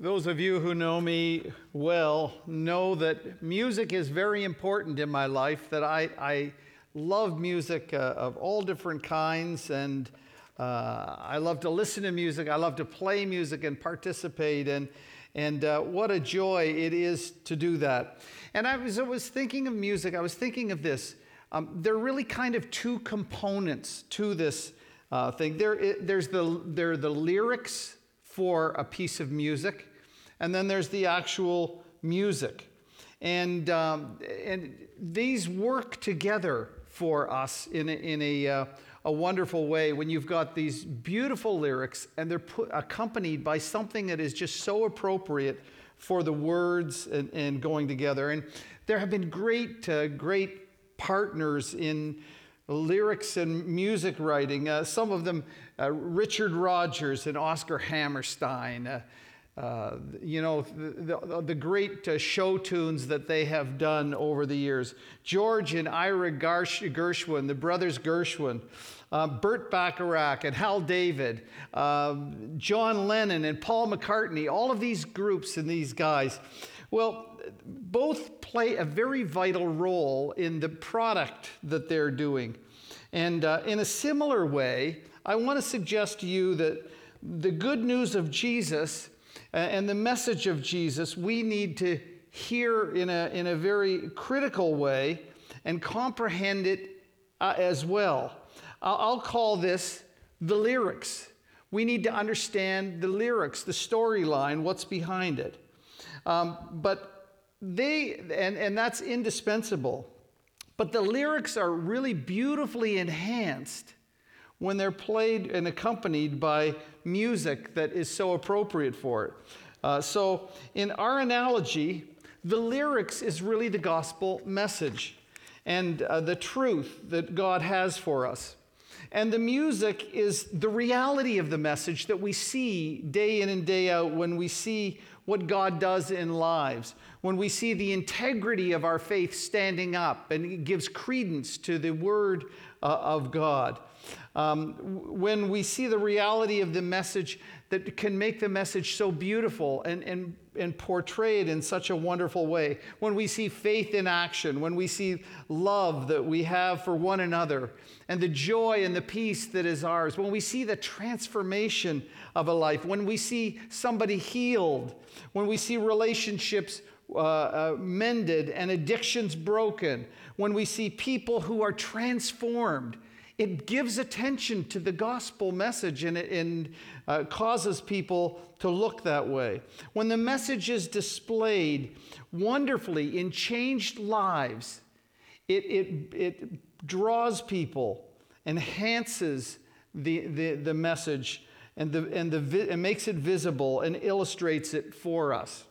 Those of you who know me well know that music is very important in my life, that I, I love music uh, of all different kinds, and uh, I love to listen to music. I love to play music and participate, and, and uh, what a joy it is to do that. And I was, I was thinking of music, I was thinking of this. Um, there are really kind of two components to this uh, thing. There, there's the, there are the lyrics for a piece of music, and then there's the actual music. And, um, and these work together for us in a, in a, uh, a wonderful way when you've got these beautiful lyrics and they're put, accompanied by something that is just so appropriate for the words and, and going together. And there have been great, uh, great partners in lyrics and music writing. Uh, some of them, uh, Richard Rodgers and Oscar Hammerstein. Uh, you know, the, the, the great uh, show tunes that they have done over the years. George and Ira Gersh- Gershwin, the brothers Gershwin, uh, Burt Bacharach and Hal David, um, John Lennon and Paul McCartney, all of these groups and these guys. Well, both play a very vital role in the product that they're doing. And uh, in a similar way, I want to suggest to you that the good news of Jesus and the message of Jesus, we need to hear in a, in a very critical way and comprehend it uh, as well. I'll call this the lyrics. We need to understand the lyrics, the storyline, what's behind it. Um, but they, and, and that's indispensable. But the lyrics are really beautifully enhanced when they're played and accompanied by music that is so appropriate for it. Uh, so, in our analogy, the lyrics is really the gospel message and uh, the truth that God has for us. And the music is the reality of the message that we see day in and day out when we see what God does in lives, when we see the integrity of our faith standing up and it gives credence to the word uh, of God. Um, when we see the reality of the message that can make the message so beautiful and, and, and portray it in such a wonderful way, when we see faith in action, when we see love that we have for one another, and the joy and the peace that is ours, when we see the transformation of a life, when we see somebody healed, when we see relationships uh, uh, mended and addictions broken, when we see people who are transformed it gives attention to the gospel message and, it, and uh, causes people to look that way. When the message is displayed wonderfully in changed lives, it, it, it draws people, enhances the, the, the message, and, the, and, the, and makes it visible and illustrates it for us.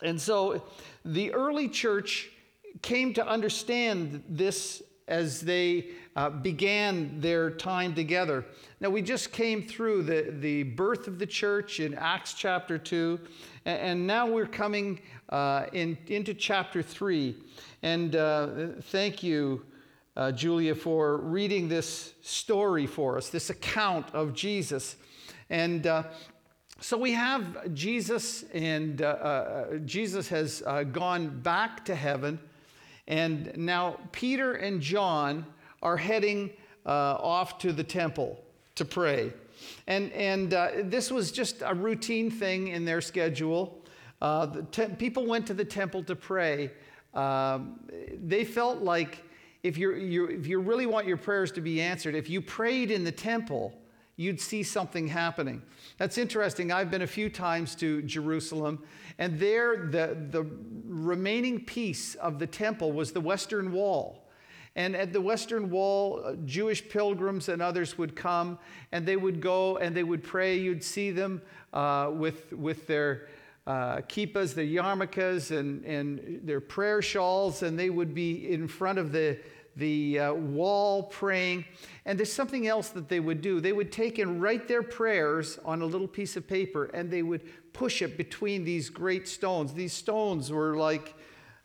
And so the early church came to understand this as they uh, began their time together. Now, we just came through the, the birth of the church in Acts chapter 2, and, and now we're coming uh, in, into chapter 3. And uh, thank you, uh, Julia, for reading this story for us, this account of Jesus. And uh, so we have Jesus, and uh, Jesus has gone back to heaven. And now Peter and John are heading uh, off to the temple to pray. And, and uh, this was just a routine thing in their schedule. Uh, the te- people went to the temple to pray. Um, they felt like if, you if you really want your prayers to be answered, if you prayed in the temple, you'd see something happening. That's interesting. I've been a few times to Jerusalem, and there the, the remaining piece of the temple was the Western Wall. And at the Western Wall, uh, Jewish pilgrims and others would come and they would go and they would pray. You'd see them uh, with, with their uh, kippas, their yarmulkes, and, and their prayer shawls, and they would be in front of the, the uh, wall praying. And there's something else that they would do. They would take and write their prayers on a little piece of paper and they would push it between these great stones. These stones were like,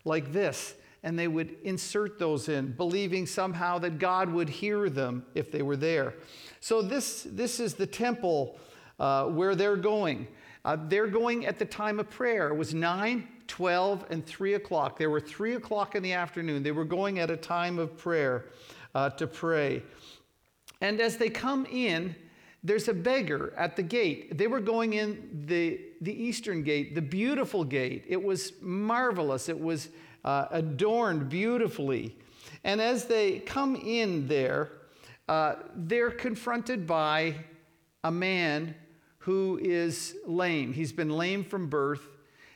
like this and they would insert those in, believing somehow that God would hear them if they were there. So, this, this is the temple uh, where they're going. Uh, they're going at the time of prayer. It was 9, 12, and 3 o'clock. They were 3 o'clock in the afternoon. They were going at a time of prayer uh, to pray. And as they come in, there's a beggar at the gate. They were going in the, the eastern gate, the beautiful gate. It was marvelous, it was uh, adorned beautifully. And as they come in there, uh, they're confronted by a man who is lame. He's been lame from birth,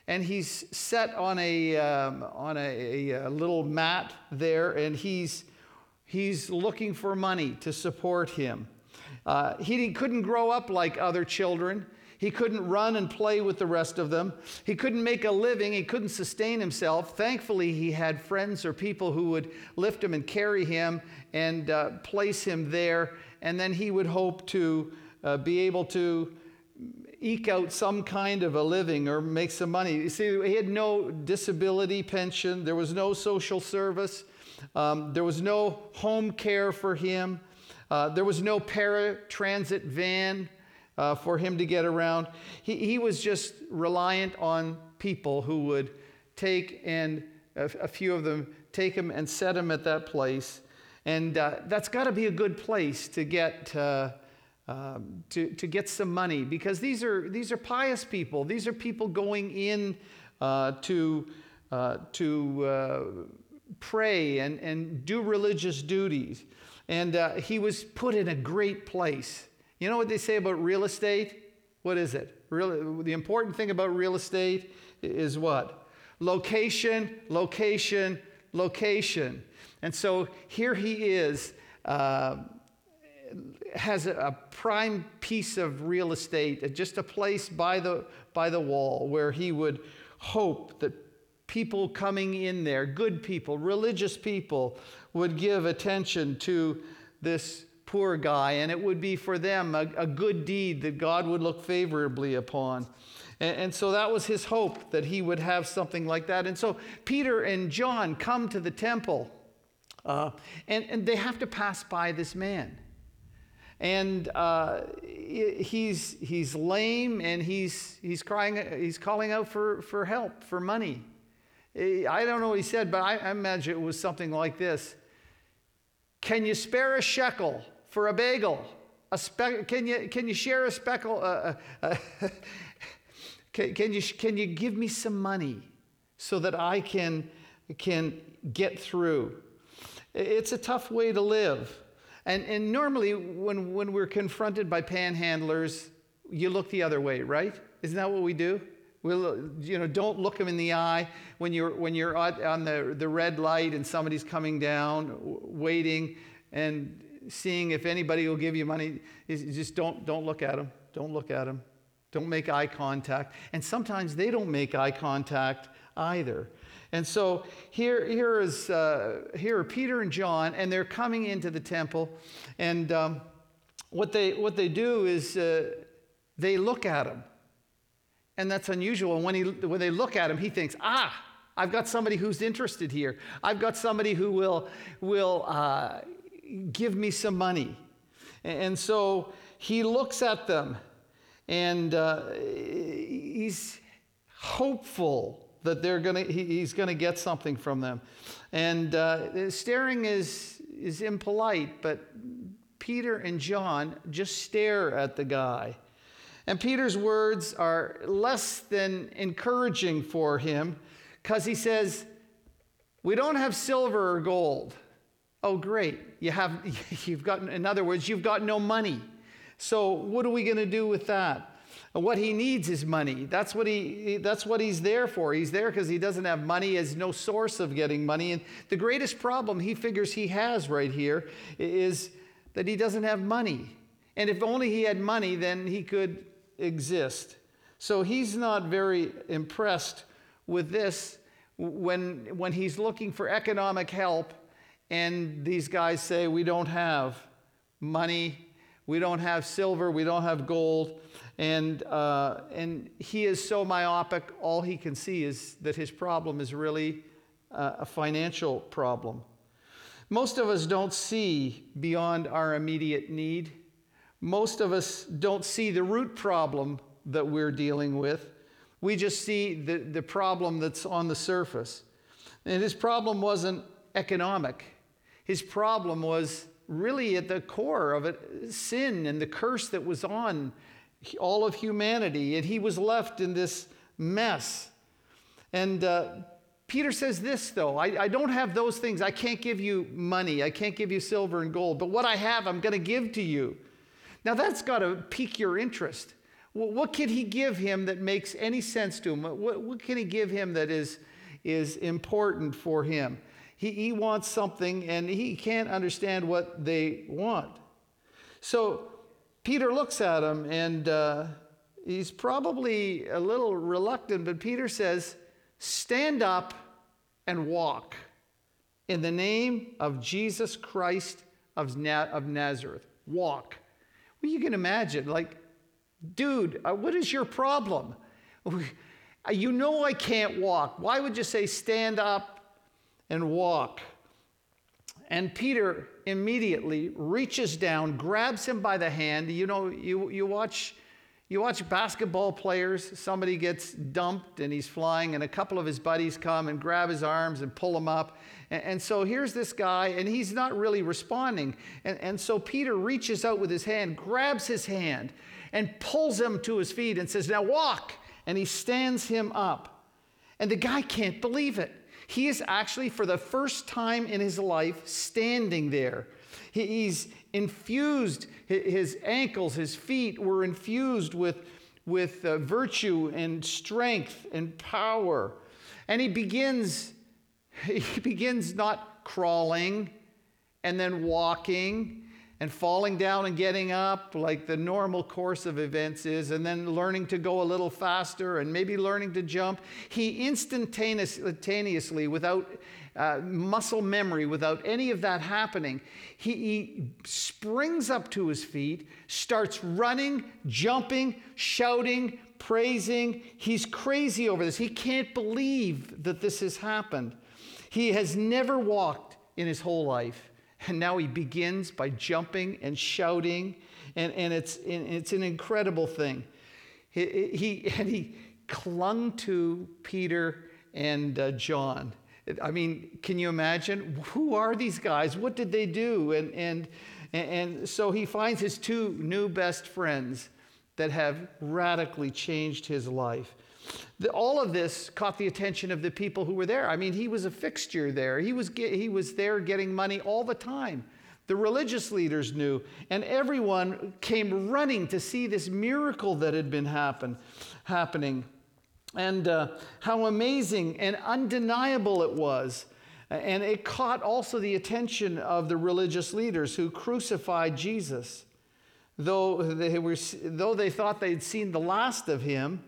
and he's set on a, um, on a, a, little mat there, and he's, he's looking for money to support him. Uh, he couldn't grow up like other children. He couldn't run and play with the rest of them. He couldn't make a living. He couldn't sustain himself. Thankfully, he had friends or people who would lift him and carry him and uh, place him there. And then he would hope to uh, be able to eke out some kind of a living or make some money. You see, he had no disability pension, there was no social service, um, there was no home care for him. Uh, there was no paratransit van uh, for him to get around. He, he was just reliant on people who would take and a, a few of them take him and set him at that place. And uh, that's got to be a good place to get. Uh, um, to, to get some money because these are, these are pious people. These are people going in uh, to, uh, to uh, pray and, and do religious duties. And uh, he was put in a great place. You know what they say about real estate? What is it? Real, the important thing about real estate is what? Location, location, location. And so here he is, uh, has a, prime piece of real estate, just a place by the, by the wall where he would hope that people coming in there, good people, religious people, would give attention to this poor guy, and it would be for them a, a good deed that God would look favorably upon. And, and, so that was his hope that he would have something like that. And so Peter and John come to the temple, uh, and, and they have to pass by this man. And uh, he's, he's lame and he's, he's, crying, he's calling out for, for help, for money. I don't know what he said, but I, I imagine it was something like this Can you spare a shekel for a bagel? A spe- can, you, can you share a speckle? Uh, uh, uh can, can, you, can you give me some money so that I can, can get through? It's a tough way to live. And, and normally, when, when we're confronted by panhandlers, you look the other way, right? Isn't that what we do? We'll, you know, don't look them in the eye when you're, when you're on the, the red light and somebody's coming down, waiting and seeing if anybody will give you money. Just don't, don't look at them. Don't look at them. Don't make eye contact. And sometimes they don't make eye contact either. And so here, here, is, uh, here are Peter and John, and they're coming into the temple. And um, what, they, what they do is uh, they look at him. And that's unusual. And when, he, when they look at him, he thinks, ah, I've got somebody who's interested here. I've got somebody who will, will uh, give me some money. And so he looks at them and uh, he's hopeful that they're gonna, he, he's going to get something from them. And uh, staring is, is impolite, but Peter and John just stare at the guy. And Peter's words are less than encouraging for him because he says, We don't have silver or gold. Oh, great. You have, you've got, in other words, you've got no money. So what are we going to do with that? What he needs is money. That's what, he, that's what he's there for. He's there because he doesn't have money, has no source of getting money. And the greatest problem he figures he has right here is that he doesn't have money. And if only he had money, then he could exist. So he's not very impressed with this when, when he's looking for economic help, and these guys say, We don't have money, we don't have silver, we don't have gold. And, uh, and he is so myopic, all he can see is that his problem is really uh, a financial problem. Most of us don't see beyond our immediate need most of us don't see the root problem that we're dealing with. We just see the, the problem that's on the surface. And his problem wasn't economic, his problem was really at the core of it sin and the curse that was on all of humanity. And he was left in this mess. And uh, Peter says this, though I, I don't have those things. I can't give you money, I can't give you silver and gold, but what I have, I'm going to give to you. Now, that's got to pique your interest. What can he give him that makes any sense to him? What, what can he give him that is, is important for him? He, he wants something and he can't understand what they want. So Peter looks at him and uh, he's probably a little reluctant, but Peter says, Stand up and walk in the name of Jesus Christ of, Na- of Nazareth. Walk. Well, you can imagine, like, dude, uh, what is your problem? You know I can't walk. Why would you say stand up and walk? And Peter immediately reaches down, grabs him by the hand. You know, you, you watch you watch basketball players, somebody gets dumped and he's flying, and a couple of his buddies come and grab his arms and pull him up. And, and so here's this guy, and he's not really responding. And, and so Peter reaches out with his hand, grabs his hand, and pulls him to his feet and says, Now walk. And he stands him up. And the guy can't believe it. He is actually, for the first time in his life, standing there. He's infused, his ankles, his feet were infused with, with uh, virtue and strength and power. And he begins, he begins not crawling and then walking and falling down and getting up like the normal course of events is, and then learning to go a little faster and maybe learning to jump. He instantaneously, without uh, muscle memory, without any of that happening, he, he springs up to his feet, starts running, jumping, shouting, praising. He's crazy over this. He can't believe that this has happened. He has never walked in his whole life. And now he begins by jumping and shouting, and, and it's, it's an incredible thing. He, he, and he clung to Peter and uh, John. I mean, can you imagine? Who are these guys? What did they do? And, and, and so he finds his two new best friends that have radically changed his life. The, all of this caught the attention of the people who were there. I mean, he was a fixture there. He was, he was there getting money all the time. The religious leaders knew, and everyone came running to see this miracle that had been happen, happening. And uh, how amazing and undeniable it was. And it caught also the attention of the religious leaders who crucified Jesus. Though they, were, though they thought they'd seen the last of him,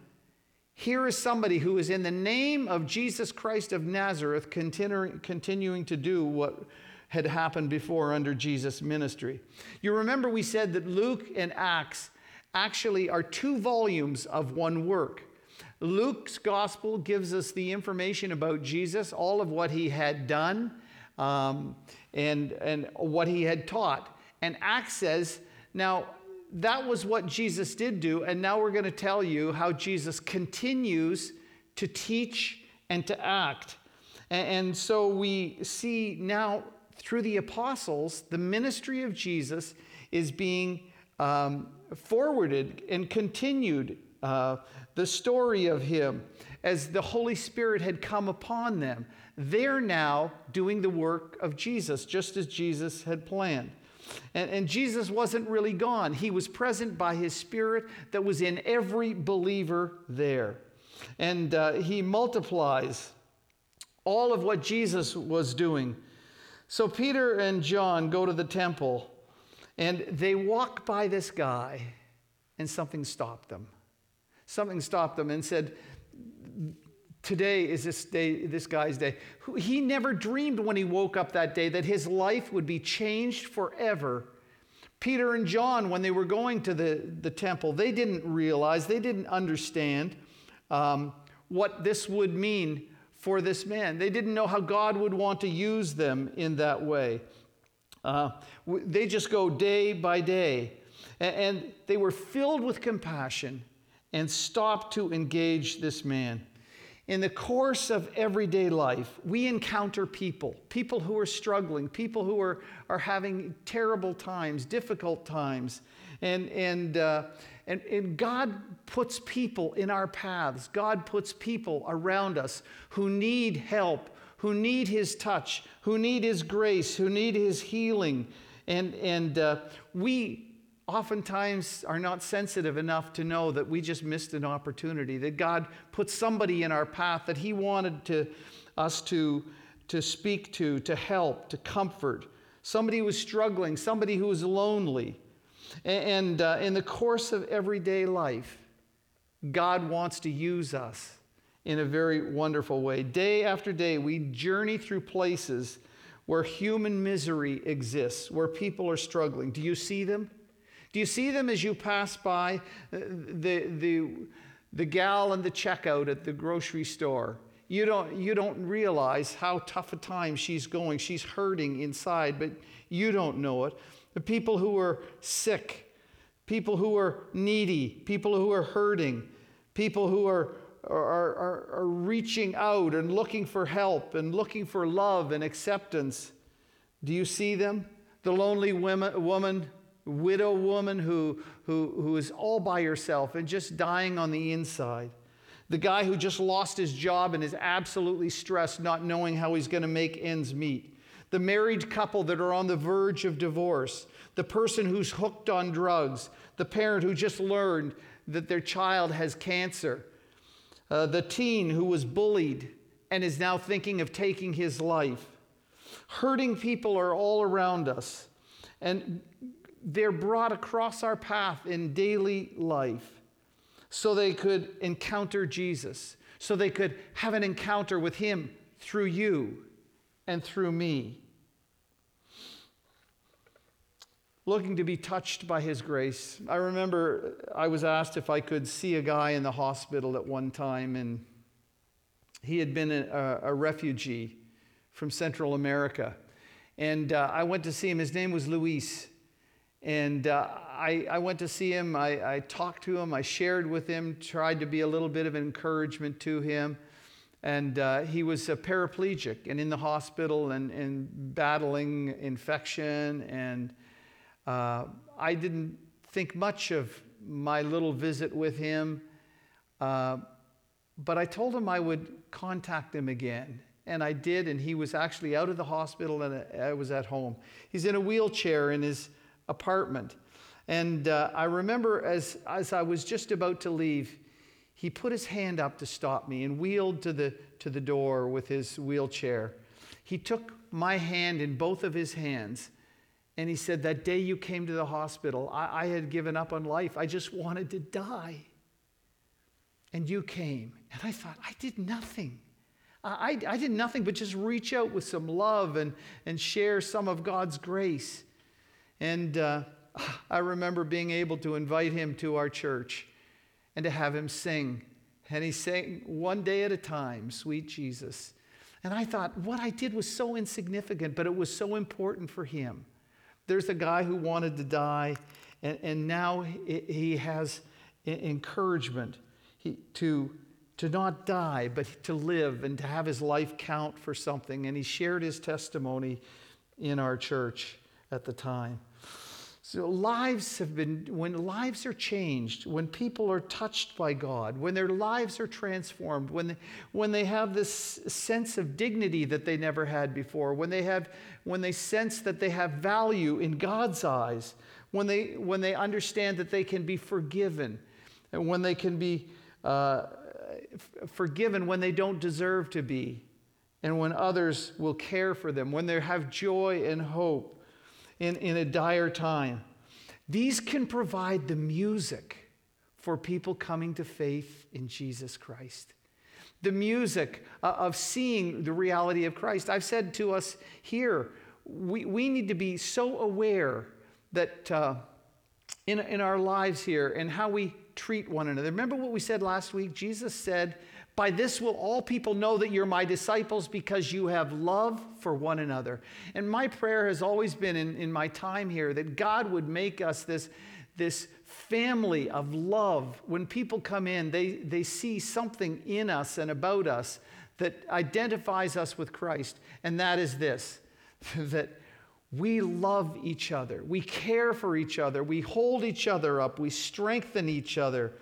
here is somebody who is in the name of Jesus Christ of Nazareth continuing, continuing to do what had happened before under Jesus' ministry. You remember we said that Luke and Acts actually are two volumes of one work. Luke's gospel gives us the information about Jesus, all of what he had done um, and, and what he had taught. And Acts says, now that was what Jesus did do. And now we're going to tell you how Jesus continues to teach and to act. And, so we see now through the apostles, the ministry of Jesus is being um, forwarded and continued. Uh, the story of him as the Holy Spirit had come upon them. They're now doing the work of Jesus, just as Jesus had planned. And, and, Jesus wasn't really gone. He was present by his spirit that was in every believer there. And uh, he multiplies all of what Jesus was doing. So Peter and John go to the temple and they walk by this guy, and something stopped them. Something stopped them and said, Today is this day, this guy's day. He never dreamed when he woke up that day that his life would be changed forever. Peter and John, when they were going to the, the temple, they didn't realize, they didn't understand um, what this would mean for this man. They didn't know how God would want to use them in that way. Uh, they just go day by day. And, and they were filled with compassion and stopped to engage this man. In the course of everyday life, we encounter people, people who are struggling, people who are, are having terrible times, difficult times. And, and, uh, and, and God puts people in our paths. God puts people around us who need help, who need His touch, who need His grace, who need His healing. And, and uh, we oftentimes are not sensitive enough to know that we just missed an opportunity, that God put somebody in our path that He wanted to, us to, to speak to, to help, to comfort. Somebody who was struggling, somebody who was lonely. And uh, in the course of everyday life, God wants to use us in a very wonderful way. Day after day, we journey through places where human misery exists, where people are struggling. Do you see them? Do you see them as you pass by uh, the, the, the gal in the checkout at the grocery store? You don't, you don't realize how tough a time she's going. She's hurting inside, but you don't know it. The people who are sick, people who are needy, people who are hurting, people who are, are, are, are reaching out and looking for help and looking for love and acceptance. Do you see them? The lonely women, woman widow woman who, who, who is all by herself and just dying on the inside. The guy who just lost his job and is absolutely stressed, not knowing how he's going to make ends meet. The married couple that are on the verge of divorce. The person who's hooked on drugs. The parent who just learned that their child has cancer. Uh, the teen who was bullied and is now thinking of taking his life. Hurting people are all around us. And they're brought across our path in daily life so they could encounter Jesus, so they could have an encounter with Him through you and through me. Looking to be touched by His grace. I remember I was asked if I could see a guy in the hospital at one time, and he had been a, a refugee from Central America. And uh, I went to see him. His name was Luis. And uh, I, I, went to see him. I, I, talked to him. I shared with him, tried to be a little bit of encouragement to him. And uh, he was a paraplegic and in the hospital and, and battling infection. And uh, I didn't think much of my little visit with him. Uh, but I told him I would contact him again. And I did. And he was actually out of the hospital and I was at home. He's in a wheelchair and his apartment. And uh, I remember as, as I was just about to leave, he put his hand up to stop me and wheeled to the, to the door with his wheelchair. He took my hand in both of his hands and he said, That day you came to the hospital, I, I had given up on life. I just wanted to die. And you came. And I thought, I did nothing. I, I, I did nothing but just reach out with some love and, and share some of God's grace. And uh, I remember being able to invite him to our church and to have him sing. And he sang one day at a time, Sweet Jesus. And I thought, what I did was so insignificant, but it was so important for him. There's a guy who wanted to die, and, and now he has encouragement to, to not die, but to live and to have his life count for something. And he shared his testimony in our church at the time. So lives have been, when lives are changed, when people are touched by God, when their lives are transformed, when they, when they have this sense of dignity that they never had before, when they have, when they sense that they have value in God's eyes, when they, when they understand that they can be forgiven, and when they can be uh, forgiven when they don't deserve to be, and when others will care for them, when they have joy and hope in, in a dire time. These can provide the music for people coming to faith in Jesus Christ. The music uh, of seeing the reality of Christ. I've said to us here, we, we need to be so aware that uh, in, in our lives here and how we treat one another. Remember what we said last week? Jesus said, by this will all people know that you're my disciples because you have love for one another. And my prayer has always been in, in my time here that God would make us this, this family of love. When people come in, they, they see something in us and about us that identifies us with Christ, and that is this that we love each other, we care for each other, we hold each other up, we strengthen each other,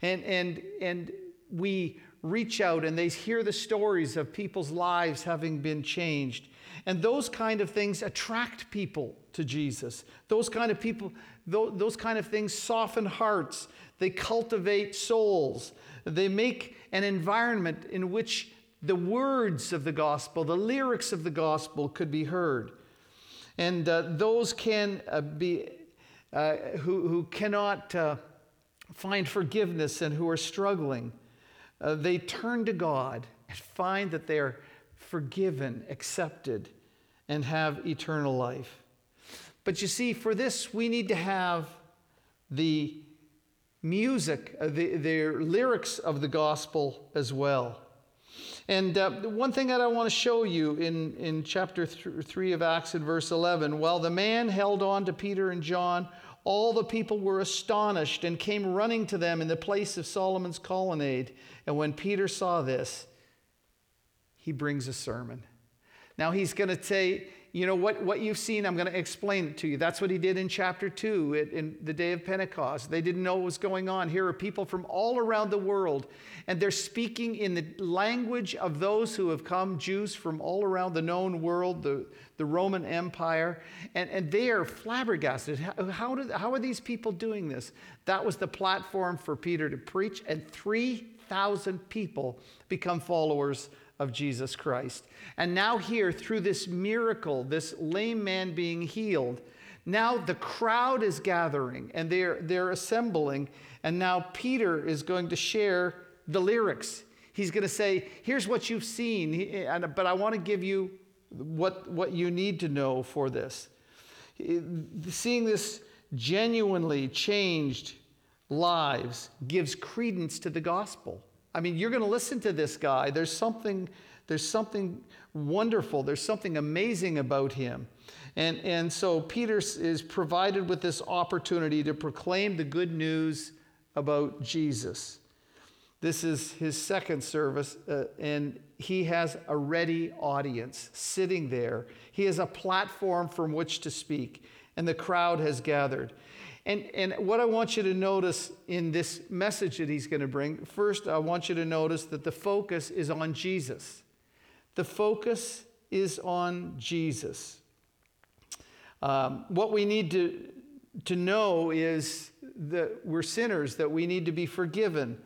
and, and, and we reach out and they hear the stories of people's lives having been changed. And those kind of things attract people to Jesus. Those kind of people, those kind of things soften hearts. They cultivate souls. They make an environment in which the words of the gospel, the lyrics of the gospel could be heard. And uh, those can uh, be, uh, who, who cannot uh, find forgiveness and who are struggling, uh, they turn to God and find that they are forgiven, accepted, and have eternal life. But you see, for this, we need to have the music, uh, the, the lyrics of the gospel as well. And uh, one thing that I want to show you in, in chapter th- 3 of Acts in verse 11 while the man held on to Peter and John, all the people were astonished and came running to them in the place of Solomon's colonnade. And when Peter saw this, he brings a sermon. Now he's going to say, you know, what, what you've seen, I'm going to explain it to you. That's what he did in chapter 2 in the day of Pentecost. They didn't know what was going on. Here are people from all around the world, and they're speaking in the language of those who have come, Jews from all around the known world, the, the Roman Empire, and, and they are flabbergasted. How, how, did, how are these people doing this? That was the platform for Peter to preach, and 3,000 people become followers of Jesus Christ. And now, here, through this miracle, this lame man being healed, now the crowd is gathering and they're, they're assembling. And now Peter is going to share the lyrics. He's going to say, Here's what you've seen, but I want to give you what, what you need to know for this. Seeing this genuinely changed lives gives credence to the gospel. I mean, you're going to listen to this guy. There's something, there's something wonderful. There's something amazing about him. And, and so Peter is provided with this opportunity to proclaim the good news about Jesus. This is his second service, uh, and he has a ready audience sitting there. He has a platform from which to speak, and the crowd has gathered. And, and what I want you to notice in this message that he's going to bring, first, I want you to notice that the focus is on Jesus. The focus is on Jesus. Um, what we need to, to know is that we're sinners, that we need to be forgiven.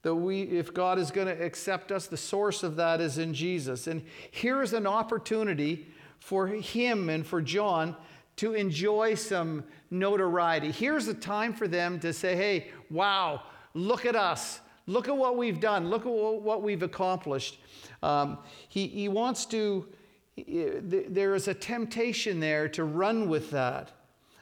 That we, if God is going to accept us, the source of that is in Jesus. And here is an opportunity for him and for John to enjoy some notoriety. Here's a time for them to say, hey, wow, look at us. Look at what we've done. Look at what we've accomplished. Um, he, he wants to, there is a temptation there to run with that,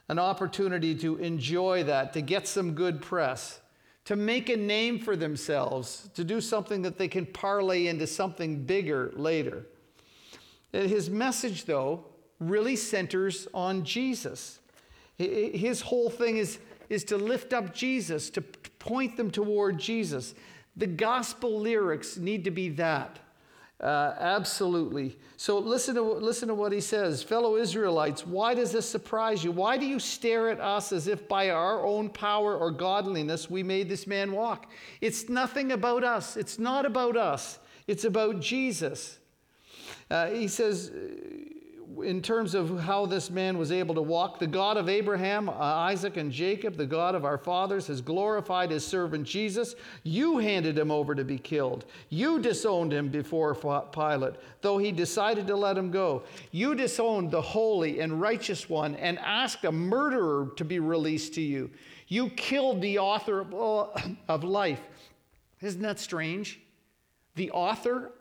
an opportunity to enjoy that, to get some good press, to make a name for themselves, to do something that they can parlay into something bigger later. His message, though, really centers on Jesus. His whole thing is, is to lift up Jesus, to point them toward Jesus. The gospel lyrics need to be that. Uh, absolutely. So listen to, listen to what he says. Fellow Israelites, why does this surprise you? Why do you stare at us as if by our own power or godliness we made this man walk? It's nothing about us. It's not about us. It's about Jesus. Uh, he says, in terms of how this man was able to walk, the God of Abraham, uh, Isaac, and Jacob, the God of our fathers, has glorified his servant Jesus. You handed him over to be killed. You disowned him before Pilate, though he decided to let him go. You disowned the holy and righteous one and asked a murderer to be released to you. You killed the author of, uh, of life. Isn't that strange? The author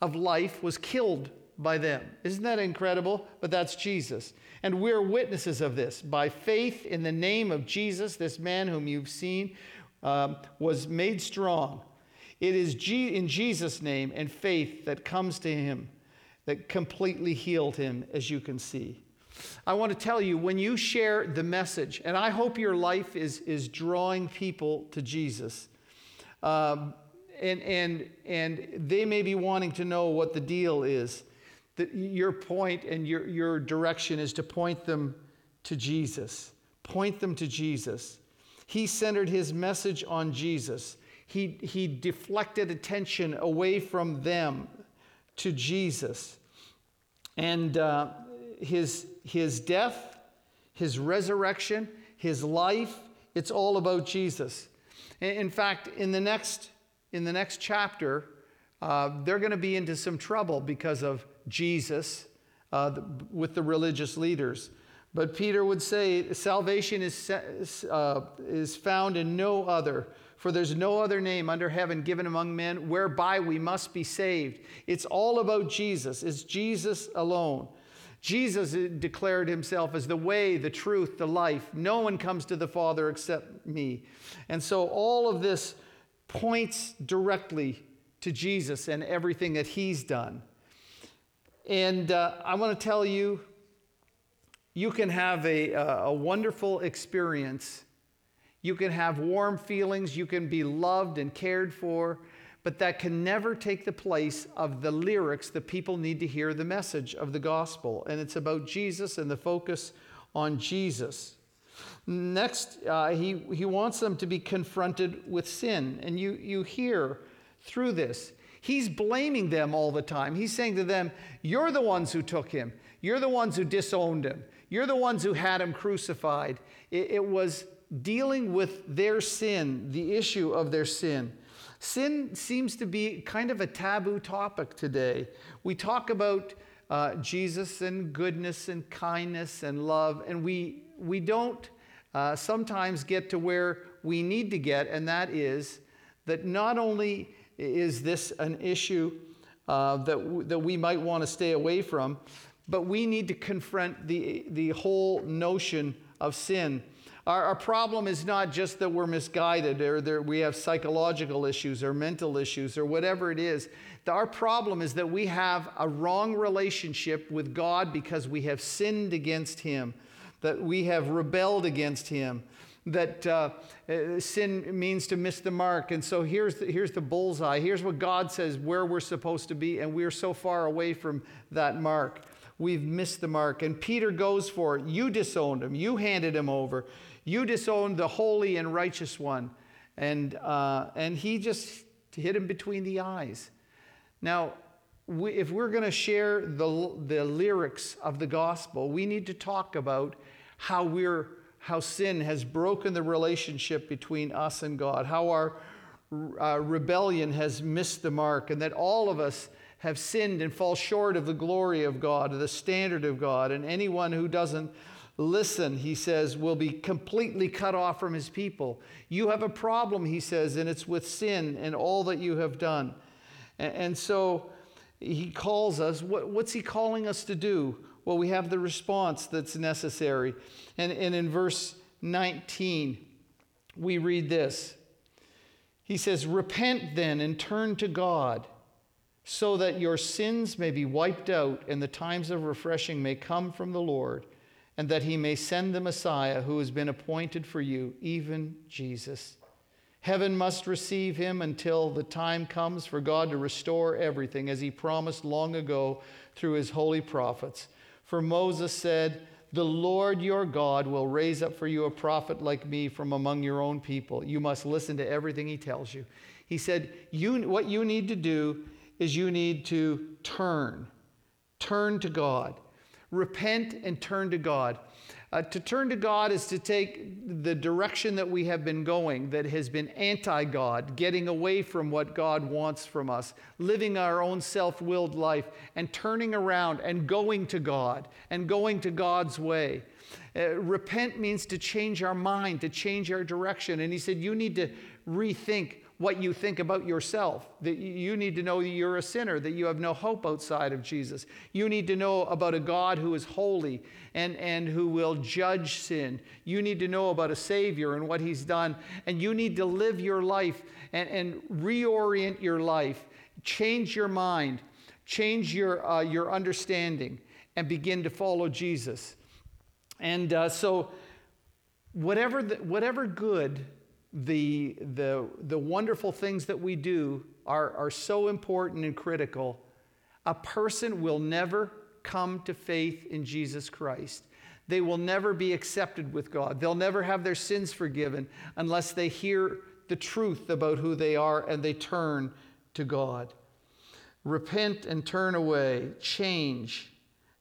of life was killed by them. Isn't that incredible? But that's Jesus. And we're witnesses of this. By faith in the name of Jesus, this man whom you've seen um, was made strong. It is G- in Jesus' name and faith that comes to him that completely healed him, as you can see. I want to tell you when you share the message, and I hope your life is, is drawing people to Jesus. Um, and, and, and they may be wanting to know what the deal is. That your point and your, your direction is to point them to Jesus. Point them to Jesus. He centered his message on Jesus. He, he deflected attention away from them to Jesus. And uh, his, his death, his resurrection, his life, it's all about Jesus. In fact, in the next, in the next chapter, uh, they're going to be into some trouble because of Jesus uh, with the religious leaders. But Peter would say, Salvation is, uh, is found in no other, for there's no other name under heaven given among men whereby we must be saved. It's all about Jesus, it's Jesus alone. Jesus declared himself as the way, the truth, the life. No one comes to the Father except me. And so all of this points directly to Jesus and everything that he's done. And uh, I want to tell you, you can have a, a wonderful experience. You can have warm feelings. You can be loved and cared for but that can never take the place of the lyrics that people need to hear the message of the gospel. And it's about Jesus and the focus on Jesus. Next, uh, he, he wants them to be confronted with sin. And you, you hear through this, he's blaming them all the time. He's saying to them, You're the ones who took him, you're the ones who disowned him, you're the ones who had him crucified. It, it was dealing with their sin, the issue of their sin. Sin seems to be kind of a taboo topic today. We talk about uh, Jesus and goodness and kindness and love, and we, we don't uh, sometimes get to where we need to get, and that is that not only is this an issue uh, that, w- that we might want to stay away from, but we need to confront the, the whole notion of sin. Our, our problem is not just that we're misguided or that we have psychological issues or mental issues or whatever it is. Our problem is that we have a wrong relationship with God because we have sinned against Him, that we have rebelled against Him that uh, uh, sin means to miss the mark. And so here's the, here's the bullseye. Here's what God says where we're supposed to be, and we're so far away from that mark. We've missed the mark. And Peter goes for it. You disowned him, you handed him over. You disowned the holy and righteous one. And, uh, and he just hit him between the eyes. Now, we, if we're going to share the, the lyrics of the gospel, we need to talk about how, we're, how sin has broken the relationship between us and God, how our uh, rebellion has missed the mark, and that all of us have sinned and fall short of the glory of God, of the standard of God. And anyone who doesn't listen, he says, will be completely cut off from his people. You have a problem, he says, and it's with sin and all that you have done. And, and so he calls us. What, what's he calling us to do? Well, we have the response that's necessary. And, and in verse 19, we read this He says, Repent then and turn to God so that your sins may be wiped out and the times of refreshing may come from the Lord and that he may send the Messiah who has been appointed for you, even Jesus. Heaven must receive him until the time comes for God to restore everything, as he promised long ago through his holy prophets. For Moses said, The Lord your God will raise up for you a prophet like me from among your own people. You must listen to everything he tells you. He said, you, What you need to do is you need to turn, turn to God. Repent and turn to God. Uh, to turn to God is to take the direction that we have been going, that has been anti God, getting away from what God wants from us, living our own self willed life, and turning around and going to God and going to God's way. Uh, repent means to change our mind, to change our direction. And he said, You need to rethink what you think about yourself. That you need to know that you're a sinner, that you have no hope outside of Jesus. You need to know about a God who is holy and, and who will judge sin. You need to know about a Savior and what He's done. And you need to live your life and, and reorient your life, change your mind, change your, uh, your understanding, and begin to follow Jesus. And uh, so, whatever, the, whatever good the, the, the wonderful things that we do are, are so important and critical, a person will never come to faith in Jesus Christ. They will never be accepted with God. They'll never have their sins forgiven unless they hear the truth about who they are and they turn to God. Repent and turn away, change,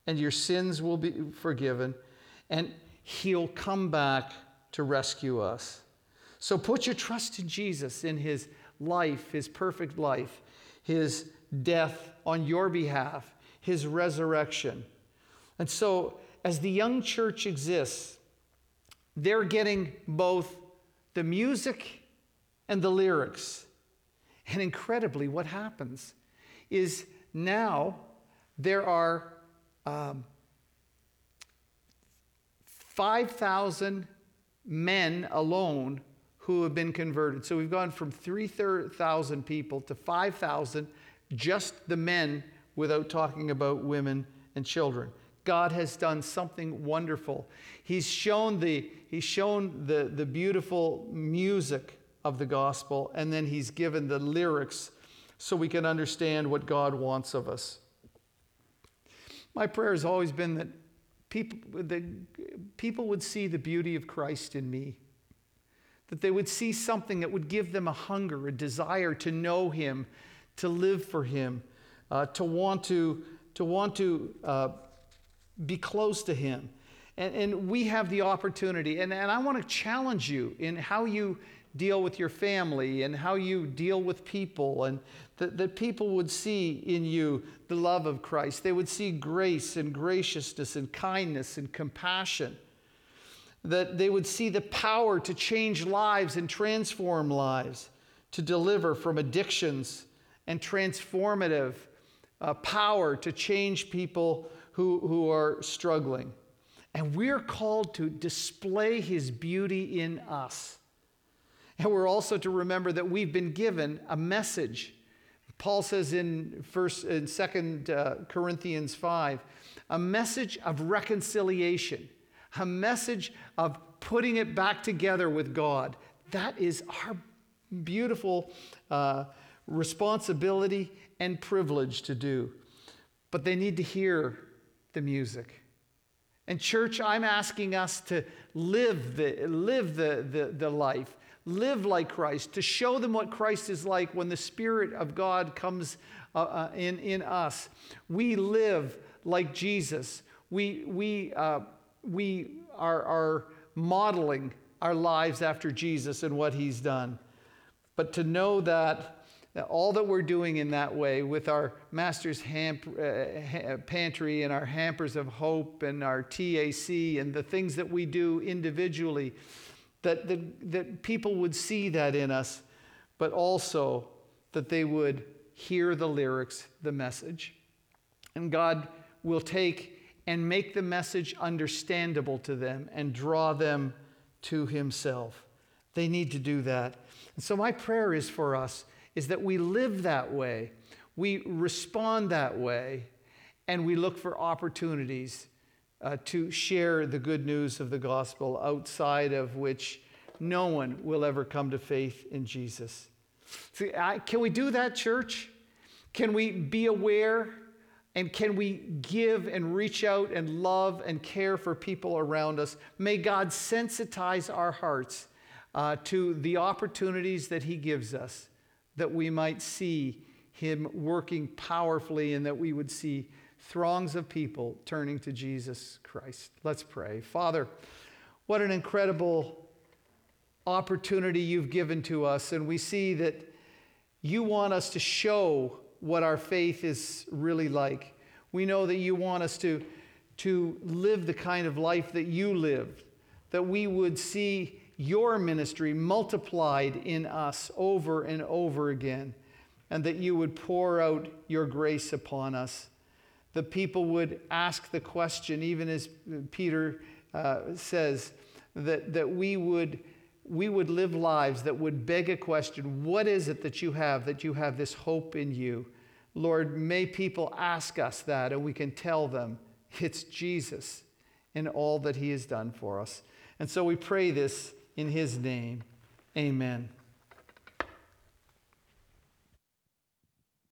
and your sins will be forgiven, and He'll come back to rescue us. So put your trust in Jesus, in His life, His perfect life, His death on your behalf, His resurrection. And so, as the young church exists, they're getting both the music and the lyrics. And incredibly, what happens is now there are um, 5,000 men alone who have been converted. So we've gone from 3,000 people to 5,000, just the men, without talking about women and children. God has done something wonderful. He's shown the, he's shown the, the beautiful music of the gospel, and then he's given the lyrics so we can understand what God wants of us. My prayer has always been that people, that people would see the beauty of Christ in me, that they would see something that would give them a hunger, a desire to know Him, to live for Him, uh, to want to, to, want to uh, be close to Him. And, and we have the opportunity, and, and I want to challenge you in how you deal with your family and how you deal with people, and that, that people would see in you the love of Christ. They would see grace and graciousness and kindness and compassion. That they would see the power to change lives and transform lives, to deliver from addictions and transformative uh, power to change people who, who are struggling. And we're called to display his beauty in us. And we're also to remember that we've been given a message. Paul says in first in second uh, Corinthians 5, a message of reconciliation, a message of putting it back together with God. That is our beautiful uh, responsibility and privilege to do. But they need to hear the music. And, church, I'm asking us to live the, live the, the, the life live like Christ, to show them what Christ is like when the Spirit of God comes uh, uh, in, in us. We live like Jesus. We, we, uh, we are, are modeling our lives after Jesus and what he's done. But to know that all that we're doing in that way with our master's hamp, uh, pantry and our hampers of hope and our TAC and the things that we do individually, that, that, that people would see that in us, but also that they would hear the lyrics, the message. And God will take and make the message understandable to them and draw them to Himself. They need to do that. And so, my prayer is for us is that we live that way, we respond that way, and we look for opportunities uh, to share the good news of the gospel outside of which no one will ever come to faith in Jesus. See, I, can we do that, church? Can we be aware and can we give and reach out and love and care for people around us? May God sensitize our hearts uh, to the opportunities that He gives us, that we might see Him working powerfully and that we would see throngs of people turning to Jesus Christ. Let's pray. Father, what an incredible opportunity you've given to us, and we see that you want us to show what our faith is really like. We know that you want us to, to live the kind of life that you lived, that we would see your ministry multiplied in us over and over again, and that you would pour out your grace upon us the people would ask the question, even as Peter uh, says, that, that we, would, we would live lives that would beg a question What is it that you have, that you have this hope in you? Lord, may people ask us that and we can tell them it's Jesus. and all that he has done for us. And so we pray this in his name. Amen.